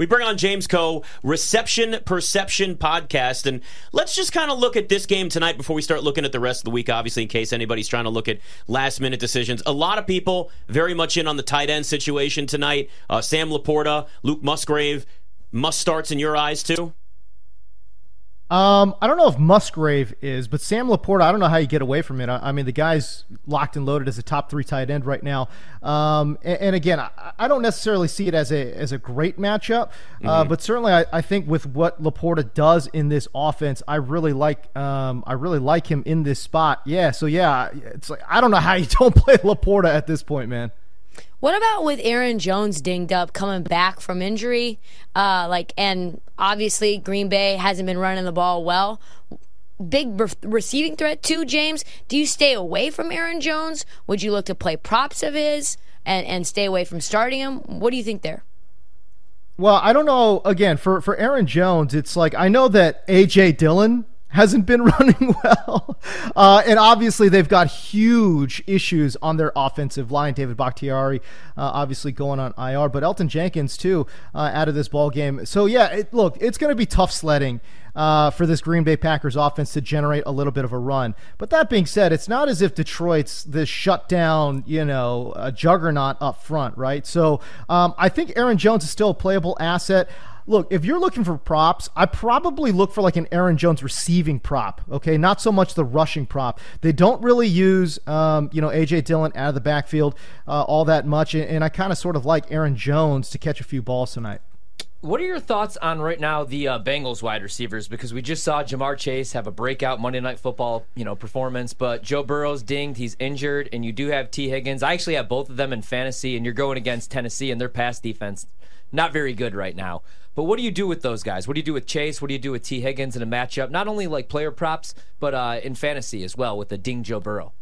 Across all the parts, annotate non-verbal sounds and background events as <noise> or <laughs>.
We bring on James Koh, Reception Perception Podcast. And let's just kind of look at this game tonight before we start looking at the rest of the week, obviously, in case anybody's trying to look at last minute decisions. A lot of people very much in on the tight end situation tonight. Uh, Sam Laporta, Luke Musgrave, must starts in your eyes, too? Um, I don't know if Musgrave is, but Sam Laporta, I don't know how you get away from it. I, I mean, the guy's locked and loaded as a top three tight end right now. Um, and, and, again, I, I, don't necessarily see it as a as a great matchup, uh, mm-hmm. uh, but certainly I, I, think with what Laporta does in this offense, I really like um, I really like him in this spot. Yeah, so yeah, it's like I don't know how you <laughs> don't play Laporta at this point, man. What about with Aaron Jones dinged up coming back from injury? Uh, like, and obviously Green Bay hasn't been running the ball well. Big re- receiving threat too, James. Do you stay away from Aaron Jones? Would you look to play props of his and, and stay away from starting him? What do you think there? Well, I don't know. Again, for, for Aaron Jones, it's like I know that AJ Dillon hasn't been <laughs> running well. Uh, and obviously, they've got huge issues on their offensive line. David Bakhtiari, uh, obviously, going on IR, but Elgton Jenkins, too, uh, out of this ball game. So, yeah, it, look, it's going to be tough sledding. Uh, for this Green Bay Packers offense to generate a little bit of a run. But that being said, it's not as if Detroit's this shutdown, you know, juggernaut up front, right? So um, I think Aaron Jones is still a playable asset look, if you're looking for props, I probably look for like an Aaron Jones receiving prop. Okay, not so much the rushing prop. They don't really use, um, you know, AJ Dillon out of the backfield uh, all that much, and, I kind of sort of like Aaron Jones to catch a few balls tonight. What are your thoughts on right now the uh, Bengals wide receivers? Because we just saw Ja'Marr Chase have a breakout Monday Night Football, you know, performance, but Joe Burrow's dinged, he's injured, and you do have Tee Higgins. I actually have both of them in fantasy, and you're going against Tennessee and their pass defense, not very good right now. But what do you do with those guys? What do you do with Chase? What do you do with Tee Higgins in a matchup? Not only like player props, but uh, in fantasy as well with the Ding Joe Burrow.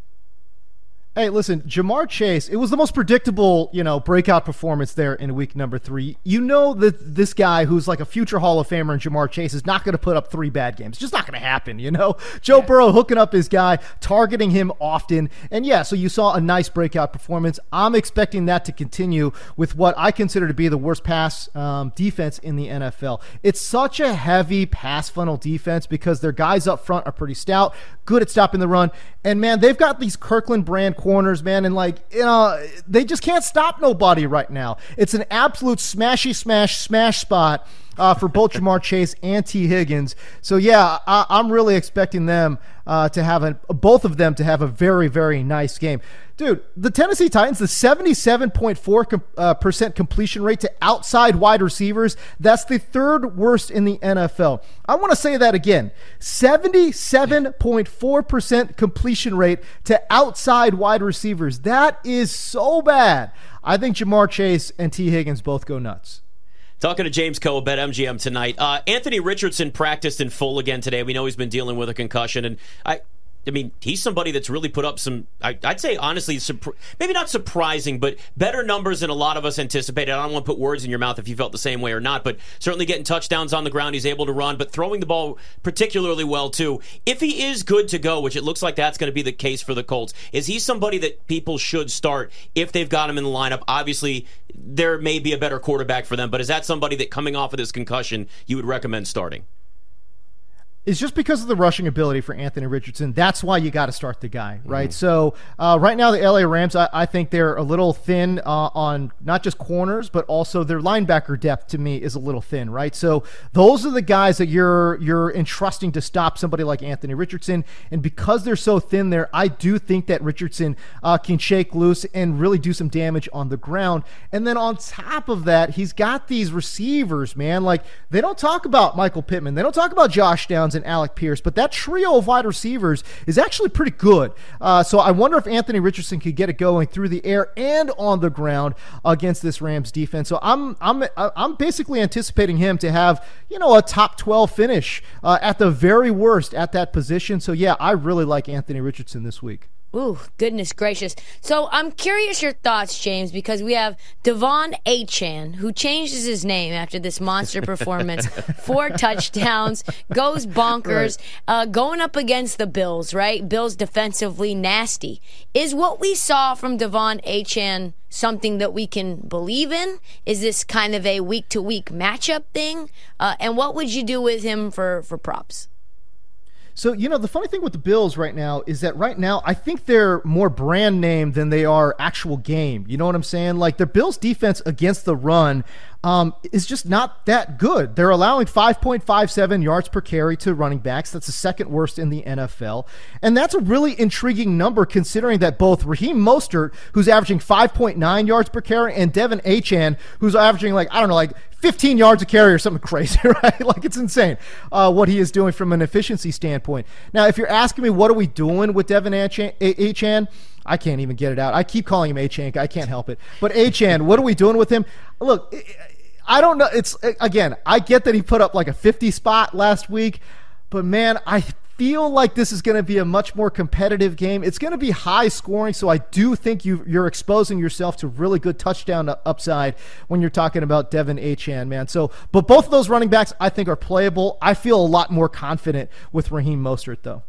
Hey, listen, Ja'Marr Chase, it was the most predictable, you know, breakout performance there in week number three. You know that this guy who's like a future Hall of Famer in Ja'Marr Chase is not going to put up three bad games. It's just not going to happen, you know? Joe yeah. Burrow hooking up his guy, targeting him often. And yeah, so you saw a nice breakout performance. I'm expecting that to continue with what I consider to be the worst pass um, defense in the NFL. It's such a heavy pass funnel defense because their guys up front are pretty stout, good at stopping the run. And man, they've got these Kirkland brand corners, man, and like you know, they just can't stop nobody right now. It's an absolute smashy smash smash spot uh, for both Ja'Marr Chase and Tee Higgins. So yeah, I, am really expecting them uh, to have a, both of them to have a very very nice game. Dude, the Tennessee Titans, the 77.4 uh, percent completion rate to outside wide receivers, that's the third worst in the NFL. I want to say that again 77.4% completion rate to outside wide receivers. That is so bad. I think Ja'Marr Chase and T. Higgins both go nuts. Talking to James Koh Bet MGM tonight. Uh, Anthony Richardson practiced in full again today. We know he's been dealing with a concussion, and I I mean, he's somebody that's really put up some, I, would say honestly, maybe not surprising, but better numbers than a lot of us anticipated. I don't want to put words in your mouth if you felt the same way or not, but certainly getting touchdowns on the ground. He's able to run, but throwing the ball particularly well, too. If he is good to go, which it looks like that's going to be the case for the Colts, is he somebody that people should start if they've got him in the lineup? Obviously, there may be a better quarterback for them, but is that somebody that coming off of this concussion you would recommend starting? Is just because of the rushing ability for Anthony Richardson. That's why you got to start the guy, right? Mm-hmm. So uh, right now, the LA Rams, I, I think they're a little thin uh, on not just corners, but also their linebacker depth. To me, is a little thin, right? So those are the guys that you're you're entrusting to stop somebody like Anthony Richardson, and because they're so thin there, I do think that Richardson uh, can shake loose and really do some damage on the ground. And then on top of that, he's got these receivers, man. Like they don't talk about Michael Pittman, they don't talk about Josh Downs and Alec Pierce, but that trio of wide receivers is actually pretty good. Uh, so I wonder if Anthony Richardson could get it going through the air and on the ground against this Rams defense. So I'm I'm I'm basically anticipating him to have you know a top 12 finish uh, at the very worst at that position. So yeah, I really like Anthony Richardson this week. Ooh, goodness gracious. So I'm curious your thoughts, James, because we have De'Von Achane, who changes his name after this monster <laughs> performance. Four touchdowns, goes bonkers, uh, going up against the Bills, right? Bills defensively nasty. Is what we saw from De'Von Achane something that we can believe in? Is this kind of a week to week matchup thing? Uh, and what would you do with him for, for props? So, you know, the funny thing with the Bills right now is that right now I think they're more brand name than they are actual game. You know what I'm saying? Like the Bills defense against the run um, is just not that good. They're allowing 5.57 yards per carry to running backs. That's the second worst in the NFL. And that's a really intriguing number considering that both Raheem Mostert, who's averaging 5.9 yards per carry, and De'Von Achane, who's averaging like, I don't know, like 15 yards a carry or something <laughs> crazy, right? like it's insane uh, what he is doing from an efficiency standpoint. Now, if you're asking me, what are we doing with De'Von Achane? I can't even get it out. I keep calling him Achank. I can't help it. But Achan, what are we doing with him? Look, I don't know. It's again, I get that he put up like a 50 spot last week, but man, I feel like this is going to be a much more competitive game. It's going to be high scoring, so I do think you you're exposing yourself to really good touchdown upside when you're talking about De'Von Achane, man. So, but both of those running backs I think are playable. I feel a lot more confident with Raheem Mostert though.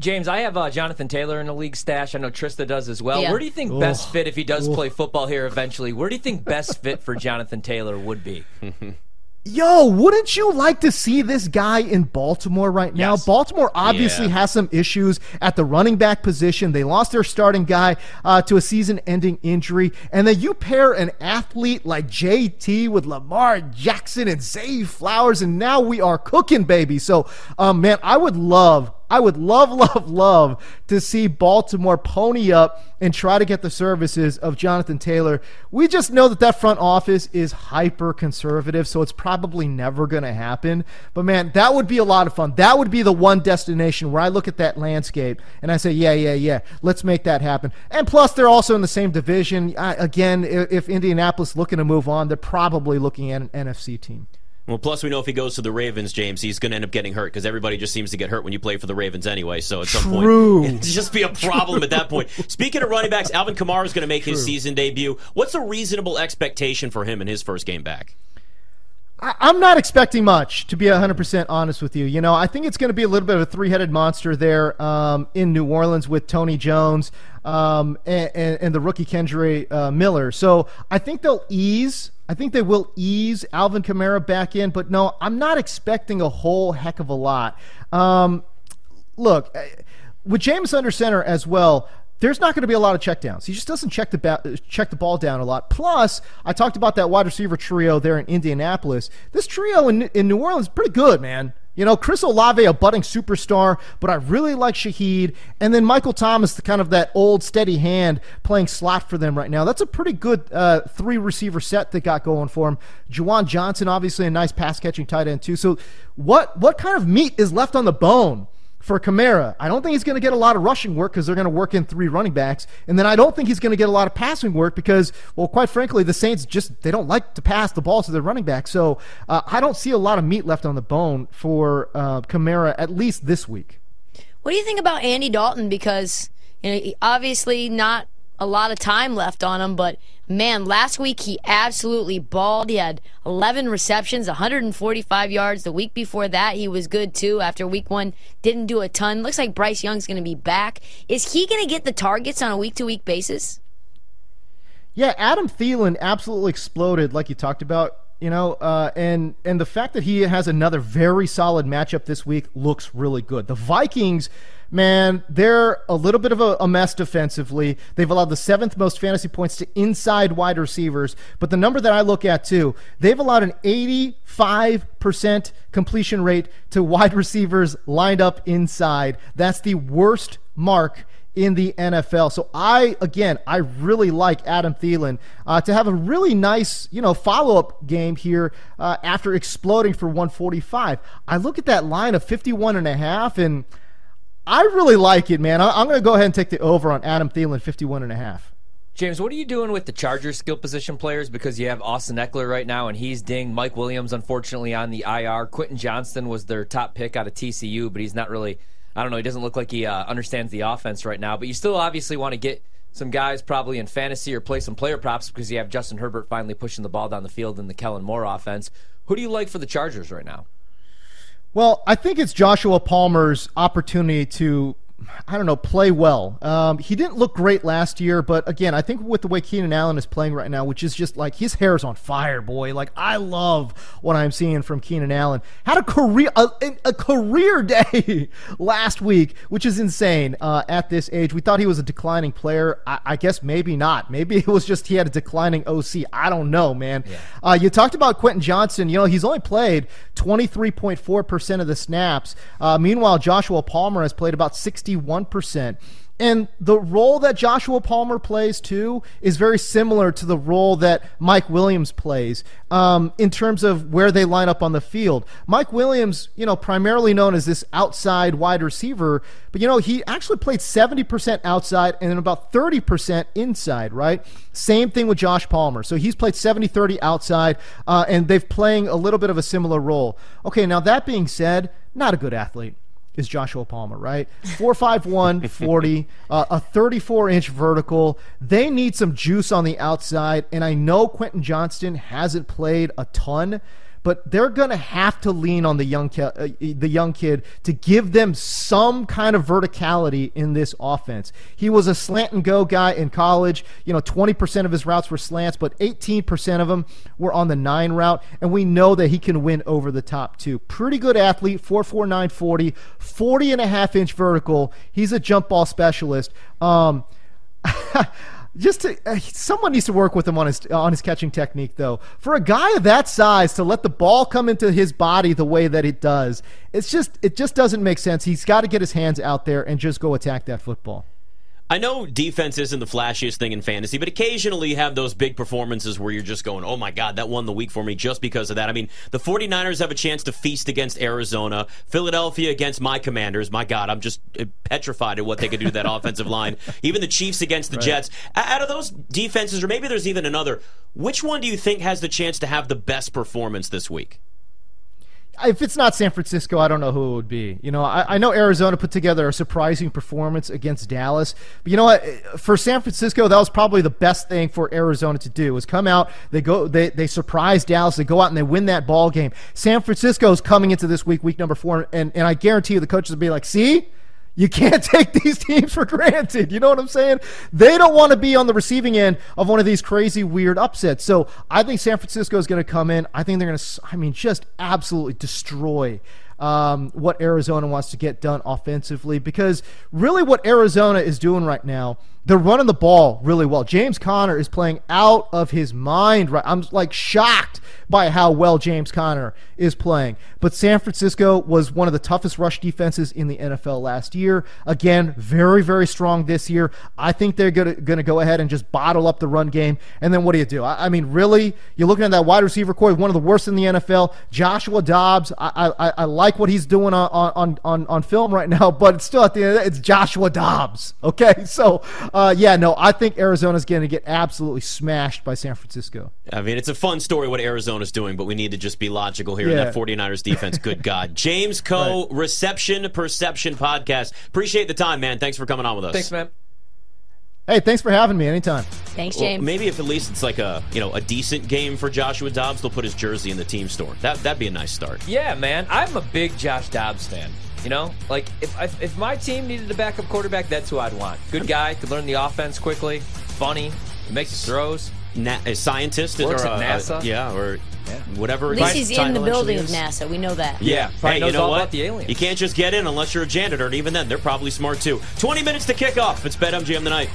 James, I have uh, Jonathan Taylor in the league stash. I know Trista does as well. Yeah. Where do you think best fit if he does play football here eventually? Where do you think best fit for Jonathan Taylor would be? <laughs> Yo, wouldn't you like to see this guy in Baltimore right now? Yes. Baltimore obviously yeah. has some issues at the running back position. They lost their starting guy uh, to a season ending injury. And then you pair an athlete like JT with Lamar Jackson and Zay Flowers, and now we are cooking, baby. So, um, man, I would love I would love, <laughs> love, love to see Baltimore pony up and try to get the services of Jonathan Taylor. We just know that that front office is hyper conservative, so it's probably never going to happen. But man, that would be a lot of fun. That would be the one destination where I look at that landscape and I say, yeah, yeah, yeah, let's make that happen. And plus, they're also in the same division. I, again, if Indianapolis looking to move on, they're probably looking at an NFC team. Well, plus we know if he goes to the Ravens, James, he's going to end up getting hurt because everybody just seems to get hurt when you play for the Ravens anyway. So at some True. <laughs> point, it's just be a problem at that point. Speaking of running backs, Alvin Kamara is going to make True. his season debut. What's a reasonable expectation for him in his first game back? I'm not expecting much, to be 100% honest with you. You know, I think it's going to be a little bit of a three headed monster there um, in New Orleans with Tony Jones um, and, and, and, the rookie Kendre uh, Miller. So I think they'll ease I think they will ease Alvin Kamara back in, but no, I'm not expecting a whole heck of a lot. Um, look, eh, with Jameis under center as well, there's not going to be a lot of checkdowns. He just doesn't check the ba- check the ball down a lot. Plus, I talked about that wide receiver trio there in Indianapolis. This trio in, in New Orleans is pretty good, man. You know, Chris Olave, a budding superstar, but I really like Shaheed. And then Michael Thomas, the kind of that old steady hand playing slot for them right now. That's a pretty good uh, three receiver set that got going for him. Juwan Johnson, obviously a nice pass catching tight end too. So, what what kind of meat is left on the bone? For Kamara. I don't think he's going to get a lot of rushing work because they're going to work in three running backs. And then I don't think he's going to get a lot of passing work because, well, quite frankly, the Saints just they don't like to pass the ball to their running back. So uh, I don't see a lot of meat left on the bone for uh, Kamara at least this week. What do you think about Andy Dalton? Because you know, obviously not a lot of time left on him, but man, last week he absolutely balled. He had 11 receptions, 145 yards. The week before that, he was good too. After week one, didn't do a ton. Looks like Bryce Young's going to be back. Is he going to get the targets on a week to week basis? Yeah, Adam Thielen absolutely exploded, like you talked about you know, uh, and and the fact that he has another very solid matchup this week looks really good. The Vikings man, they're a little bit of a, a, mess defensively. They've allowed the seventh most fantasy points to inside wide receivers. But the number that I look at too, they've allowed an 85% completion rate to wide receivers lined up inside. That's the worst mark in the NFL. So I again, I really like Adam Thielen uh, to have a really nice, you know, follow up game here uh, after exploding for 145. I look at that line of 51 and a half and I really like it, man. I'm going to go ahead and take the over on Adam Thielen, 51 and a half. James, what are you doing with the Chargers skill position players? Because you have Austin Ekeler right now, and he's dinged. Mike Williams, unfortunately, on the IR. Quentin Johnston was their top pick out of TCU, but he's not really I don't know. He doesn't look like he uh, understands the offense right now. But you still obviously want to get some guys probably in fantasy or play some player props because you have Justin Herbert finally pushing the ball down the field in the Kellen Moore offense. Who do you like for the Chargers right now? Well, I think it's Joshua Palmer's opportunity to I don't know, play well. Um, he didn't look great last year, but again, I think with the way Keenan Allen is playing right now, which is just like his hair is on fire, boy. Like I love what I'm seeing from Keenan Allen. Had a career a, a career <laughs> day last week, which is insane uh, at this age. We thought he was a declining player. I, I, guess maybe not. Maybe it was just he had a declining OC. I don't know, man. Yeah. Uh, you talked about Quentin Johnston. You know, he's only played 23.4 percent of the snaps. Uh, meanwhile, Joshua Palmer has played about 60 61%. And the role that Joshua Palmer plays too is very similar to the role that Mike Williams plays um, in terms of where they line up on the field. Mike Williams, you know, primarily known as this outside wide receiver, but you know he actually played seventy percent outside and then about thirty percent inside. Right, same thing with Josh Palmer. So he's played 70-30 outside, uh, and they've playing a little bit of a similar role. Okay, now that being said, not a good athlete is Joshua Palmer, right? 451 <laughs> 40, uh, a 34 inch vertical. They need some juice on the outside. And I know Quentin Johnston hasn't played a ton, but they're going to have to lean on the young ki- uh, the young kid to give them some kind of verticality in this offense. He was a slant and go guy in college. You know, 20% of his routes were slants, but 18% of them were on the nine route, and we know that he can win over the top too. Pretty good athlete, 449 40, 40 and a half inch vertical. He's a jump ball specialist. Um, <laughs> just to uh, someone needs to work with him on his on his catching technique though. For a guy of that size to let the ball come into his body the way that it does, it's just it just doesn't make sense. He's got to get his hands out there and just go attack that football. I know defense isn't the flashiest thing in fantasy, but occasionally you have those big performances where you're just going, oh my God, that won the week for me just because of that. I mean, the 49ers have a chance to feast against Arizona, Philadelphia against my commanders. My God, I'm just uh, petrified at what they could do to that <laughs> offensive line. Even the Chiefs against the right. Jets. Out of those defenses, or maybe there's even another, which one do you think has the chance to have the best performance this week? If it's not San Francisco, I don't know who it would be. You know, I, I, know Arizona put together a surprising performance against Dallas, but you know what? For San Francisco, that was probably the best thing for Arizona to do was come out. They go, they they surprise Dallas. They go out and they win that ball game. San Francisco is coming into this week, week number four, and and I guarantee you, the coaches will be like, see. You can't <laughs> take these teams for granted. You know what I'm saying? They don't want to be on the receiving end of one of these crazy, weird upsets. So I think San Francisco is going to come in. I think they're going to, I mean, just absolutely destroy um, what Arizona wants to get done offensively because really what Arizona is doing right now they're running the ball really well. James Conner is playing out of his mind. Right, I'm like shocked by how well James Conner is playing. But San Francisco was one of the toughest rush defenses in the NFL last year. Again, very very strong this year. I think they're going to go ahead and just bottle up the run game. And then what do you do? I, I mean, really, you're looking at that wide receiver core, one of the worst in the NFL. Joshua Dobbs. I, I, I like what he's doing on, on on on film right now, <laughs> but still at the end, it's Joshua Dobbs. Okay, <laughs> so Uh, yeah, no, I think Arizona's going to get absolutely smashed by San Francisco. I mean, it's a fun story what Arizona's doing, but we need to just be logical here yeah. in that 49ers defense. Good <laughs> God. James Koh, right. Reception Perception Podcast. Appreciate the time, man. Thanks for coming on with us. Thanks, man. Hey, thanks for having me anytime. Thanks, James. Well, maybe if at least it's like a you know a decent game for Joshua Dobbs, they'll put his jersey in the team store. That that'd be a nice start. Yeah, man. I'm a big Josh Dobbs fan. You know, like if, if, if my team needed a backup quarterback, that's who I'd want. Good guy, could learn the offense quickly, funny, makes throws. Na- a scientist Works or at NASA. yeah, or yeah. whatever. At least he's in the building of NASA. We know that. Yeah. yeah. Hey, you know what? The aliens. You can't just get in unless you're a janitor, and even then, they're probably smart too. 20 minutes to kick off. It's BetMGM tonight.